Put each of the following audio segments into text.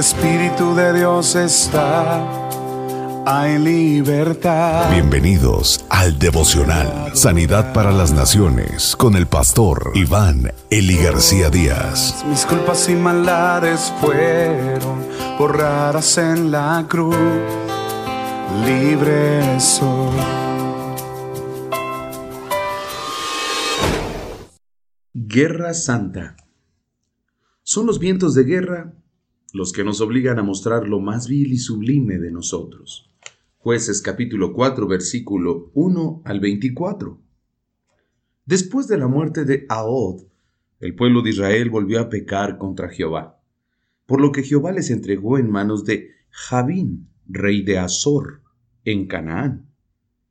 el Espíritu de Dios está, hay libertad. Bienvenidos al devocional Sanidad para las Naciones con el pastor Iván Eli García Díaz. Mis culpas y maldades fueron borradas en la cruz, libre soy. Guerra Santa. Son los vientos de guerra los que nos obligan a mostrar lo más vil y sublime de nosotros. Jueces capítulo 4 versículo 1 al 24. Después de la muerte de Ahod, el pueblo de Israel volvió a pecar contra Jehová, por lo que Jehová les entregó en manos de Javín, rey de Azor, en Canaán.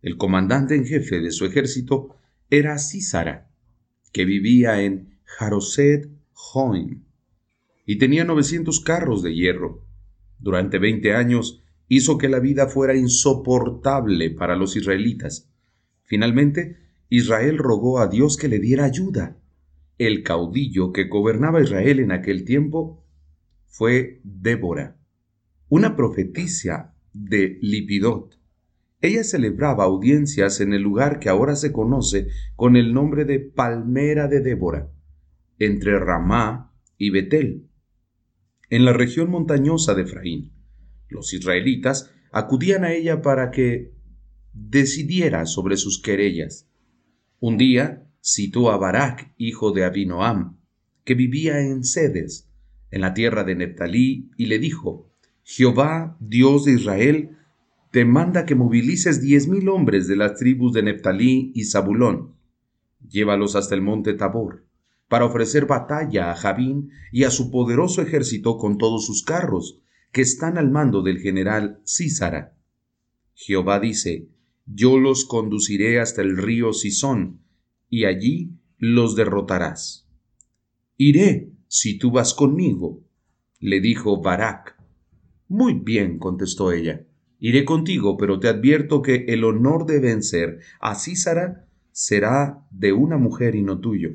El comandante en jefe de su ejército era Císara, que vivía en Jaroset Joim y tenía 900 carros de hierro. Durante 20 años hizo que la vida fuera insoportable para los israelitas. Finalmente, Israel rogó a Dios que le diera ayuda. El caudillo que gobernaba Israel en aquel tiempo fue Débora, una profetisa de Lipidot. Ella celebraba audiencias en el lugar que ahora se conoce con el nombre de Palmera de Débora, entre Ramá y Betel en la región montañosa de Efraín. Los israelitas acudían a ella para que decidiera sobre sus querellas. Un día citó a Barak, hijo de Abinoam, que vivía en Sedes, en la tierra de Neptalí, y le dijo, Jehová, Dios de Israel, te manda que movilices diez mil hombres de las tribus de Neptalí y Zabulón. Llévalos hasta el monte Tabor para ofrecer batalla a Javín y a su poderoso ejército con todos sus carros, que están al mando del general Císara. Jehová dice, Yo los conduciré hasta el río Sison, y allí los derrotarás. Iré, si tú vas conmigo, le dijo Barak. Muy bien, contestó ella, iré contigo, pero te advierto que el honor de vencer a Císara será de una mujer y no tuyo.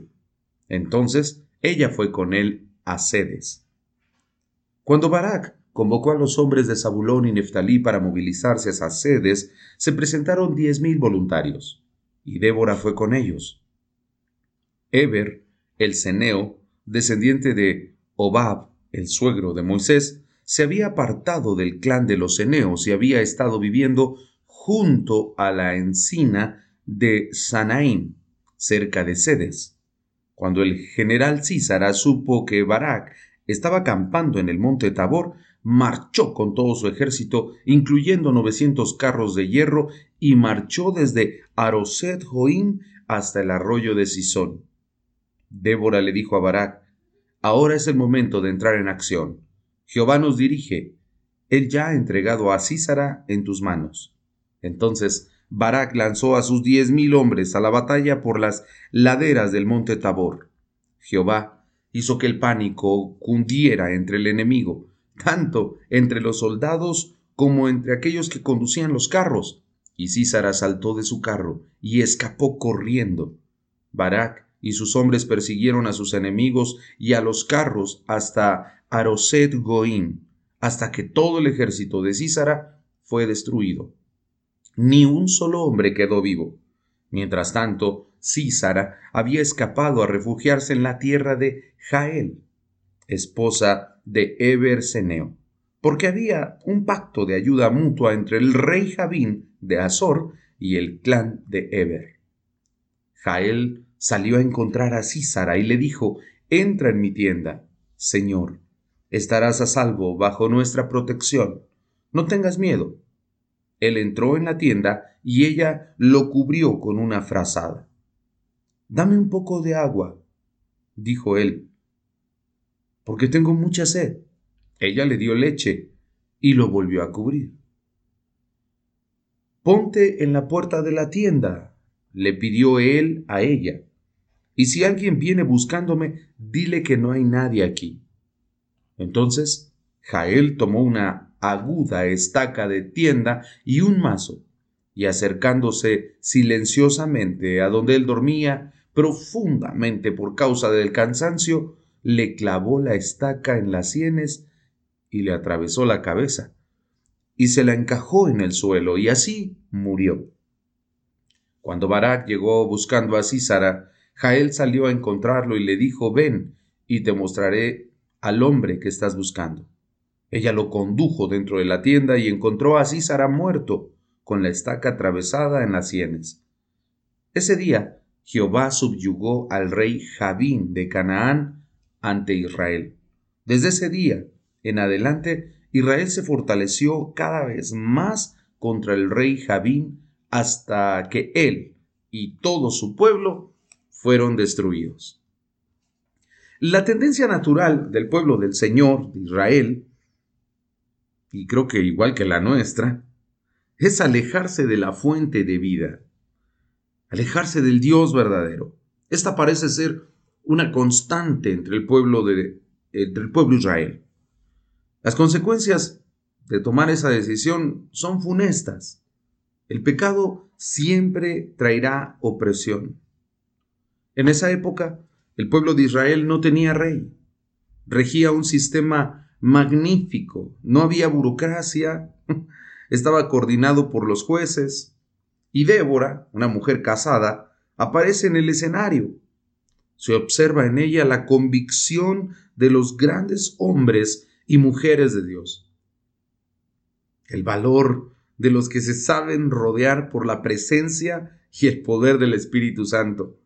Entonces ella fue con él a Sedes. Cuando Barak convocó a los hombres de Zabulón y Neftalí para movilizarse a Sedes, se presentaron diez mil voluntarios, y Débora fue con ellos. Eber, el ceneo, descendiente de Obab, el suegro de Moisés, se había apartado del clan de los ceneos y había estado viviendo junto a la encina de Sanaín, cerca de Sedes. Cuando el general Císara supo que Barak estaba acampando en el monte Tabor, marchó con todo su ejército, incluyendo 900 carros de hierro, y marchó desde Aroset Joim hasta el arroyo de Sison. Débora le dijo a Barak, Ahora es el momento de entrar en acción. Jehová nos dirige. Él ya ha entregado a Císara en tus manos. Entonces Barak lanzó a sus diez mil hombres a la batalla por las laderas del monte Tabor. Jehová hizo que el pánico cundiera entre el enemigo, tanto entre los soldados como entre aquellos que conducían los carros. Y Císara saltó de su carro y escapó corriendo. Barak y sus hombres persiguieron a sus enemigos y a los carros hasta Aroset Goim, hasta que todo el ejército de Císara fue destruido ni un solo hombre quedó vivo. Mientras tanto, Císara había escapado a refugiarse en la tierra de Jael, esposa de Eberseneo, porque había un pacto de ayuda mutua entre el rey Javín de Azor y el clan de Eber. Jael salió a encontrar a Císara y le dijo, Entra en mi tienda, Señor, estarás a salvo bajo nuestra protección. No tengas miedo, él entró en la tienda y ella lo cubrió con una frazada. Dame un poco de agua, dijo él, porque tengo mucha sed. Ella le dio leche y lo volvió a cubrir. Ponte en la puerta de la tienda, le pidió él a ella, y si alguien viene buscándome, dile que no hay nadie aquí. Entonces Jael tomó una aguda estaca de tienda y un mazo, y acercándose silenciosamente a donde él dormía, profundamente por causa del cansancio, le clavó la estaca en las sienes y le atravesó la cabeza, y se la encajó en el suelo, y así murió. Cuando Barak llegó buscando a Císara, Jael salió a encontrarlo y le dijo, ven, y te mostraré al hombre que estás buscando. Ella lo condujo dentro de la tienda y encontró a Císara muerto, con la estaca atravesada en las sienes. Ese día Jehová subyugó al rey Jabín de Canaán ante Israel. Desde ese día en adelante, Israel se fortaleció cada vez más contra el rey Jabín hasta que él y todo su pueblo fueron destruidos. La tendencia natural del pueblo del Señor, de Israel, y creo que igual que la nuestra, es alejarse de la fuente de vida, alejarse del Dios verdadero. Esta parece ser una constante entre el pueblo de, entre el pueblo Israel. Las consecuencias de tomar esa decisión son funestas. El pecado siempre traerá opresión. En esa época, el pueblo de Israel no tenía rey. Regía un sistema magnífico. No había burocracia. Estaba coordinado por los jueces. Y Débora, una mujer casada, aparece en el escenario. Se observa en ella la convicción de los grandes hombres y mujeres de Dios. El valor de los que se saben rodear por la presencia y el poder del Espíritu Santo.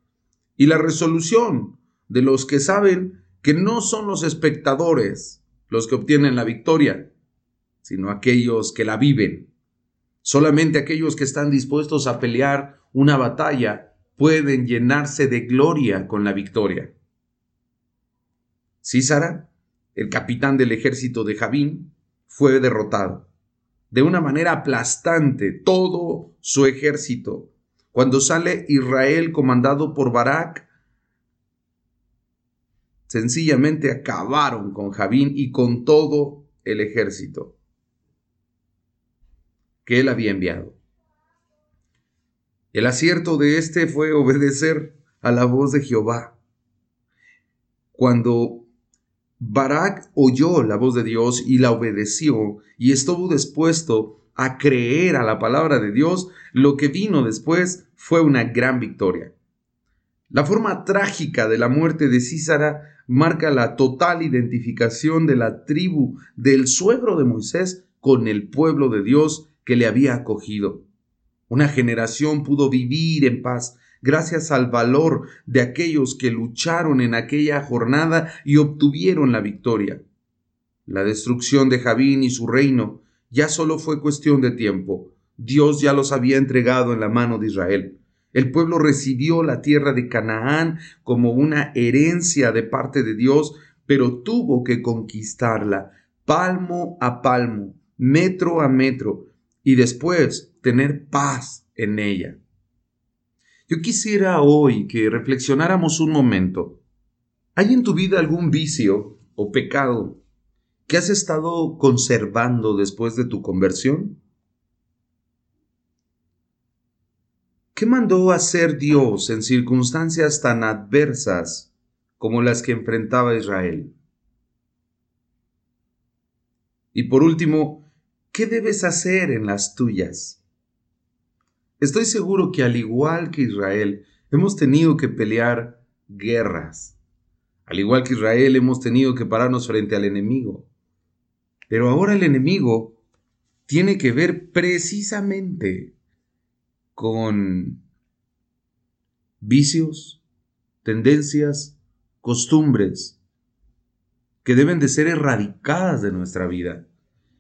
Y la resolución de los que saben que no son los espectadores los que obtienen la victoria, sino aquellos que la viven. Solamente aquellos que están dispuestos a pelear una batalla pueden llenarse de gloria con la victoria. Císara el capitán del ejército de Javín, fue derrotado. De una manera aplastante, todo su ejército. Cuando sale Israel comandado por Barak, sencillamente acabaron con Javín y con todo el ejército que él había enviado. El acierto de éste fue obedecer a la voz de Jehová. Cuando Barak oyó la voz de Dios y la obedeció y estuvo dispuesto a creer a la palabra de Dios, lo que vino después fue una gran victoria. La forma trágica de la muerte de Císara marca la total identificación de la tribu del suegro de Moisés con el pueblo de Dios que le había acogido. Una generación pudo vivir en paz gracias al valor de aquellos que lucharon en aquella jornada y obtuvieron la victoria. La destrucción de Javín y su reino ya solo fue cuestión de tiempo. Dios ya los había entregado en la mano de Israel. El pueblo recibió la tierra de Canaán como una herencia de parte de Dios, pero tuvo que conquistarla palmo a palmo, metro a metro, y después tener paz en ella. Yo quisiera hoy que reflexionáramos un momento. ¿Hay en tu vida algún vicio o pecado que has estado conservando después de tu conversión? ¿Qué mandó hacer Dios en circunstancias tan adversas como las que enfrentaba Israel? Y por último, ¿qué debes hacer en las tuyas? Estoy seguro que al igual que Israel, hemos tenido que pelear guerras. Al igual que Israel, hemos tenido que pararnos frente al enemigo. Pero ahora el enemigo tiene que ver precisamente con vicios, tendencias, costumbres que deben de ser erradicadas de nuestra vida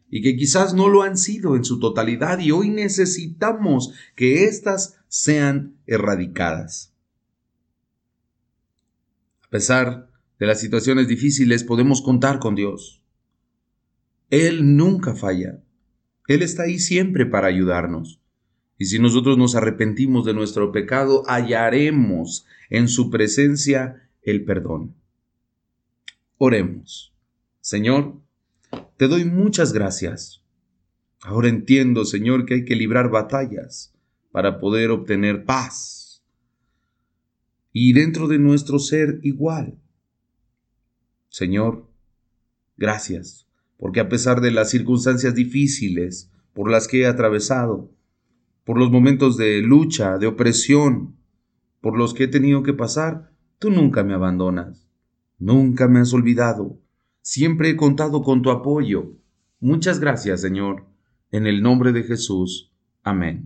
y que quizás no lo han sido en su totalidad y hoy necesitamos que éstas sean erradicadas. A pesar de las situaciones difíciles podemos contar con Dios. Él nunca falla. Él está ahí siempre para ayudarnos. Y si nosotros nos arrepentimos de nuestro pecado, hallaremos en su presencia el perdón. Oremos. Señor, te doy muchas gracias. Ahora entiendo, Señor, que hay que librar batallas para poder obtener paz. Y dentro de nuestro ser igual. Señor, gracias, porque a pesar de las circunstancias difíciles por las que he atravesado, por los momentos de lucha, de opresión, por los que he tenido que pasar, tú nunca me abandonas, nunca me has olvidado, siempre he contado con tu apoyo. Muchas gracias, Señor, en el nombre de Jesús. Amén.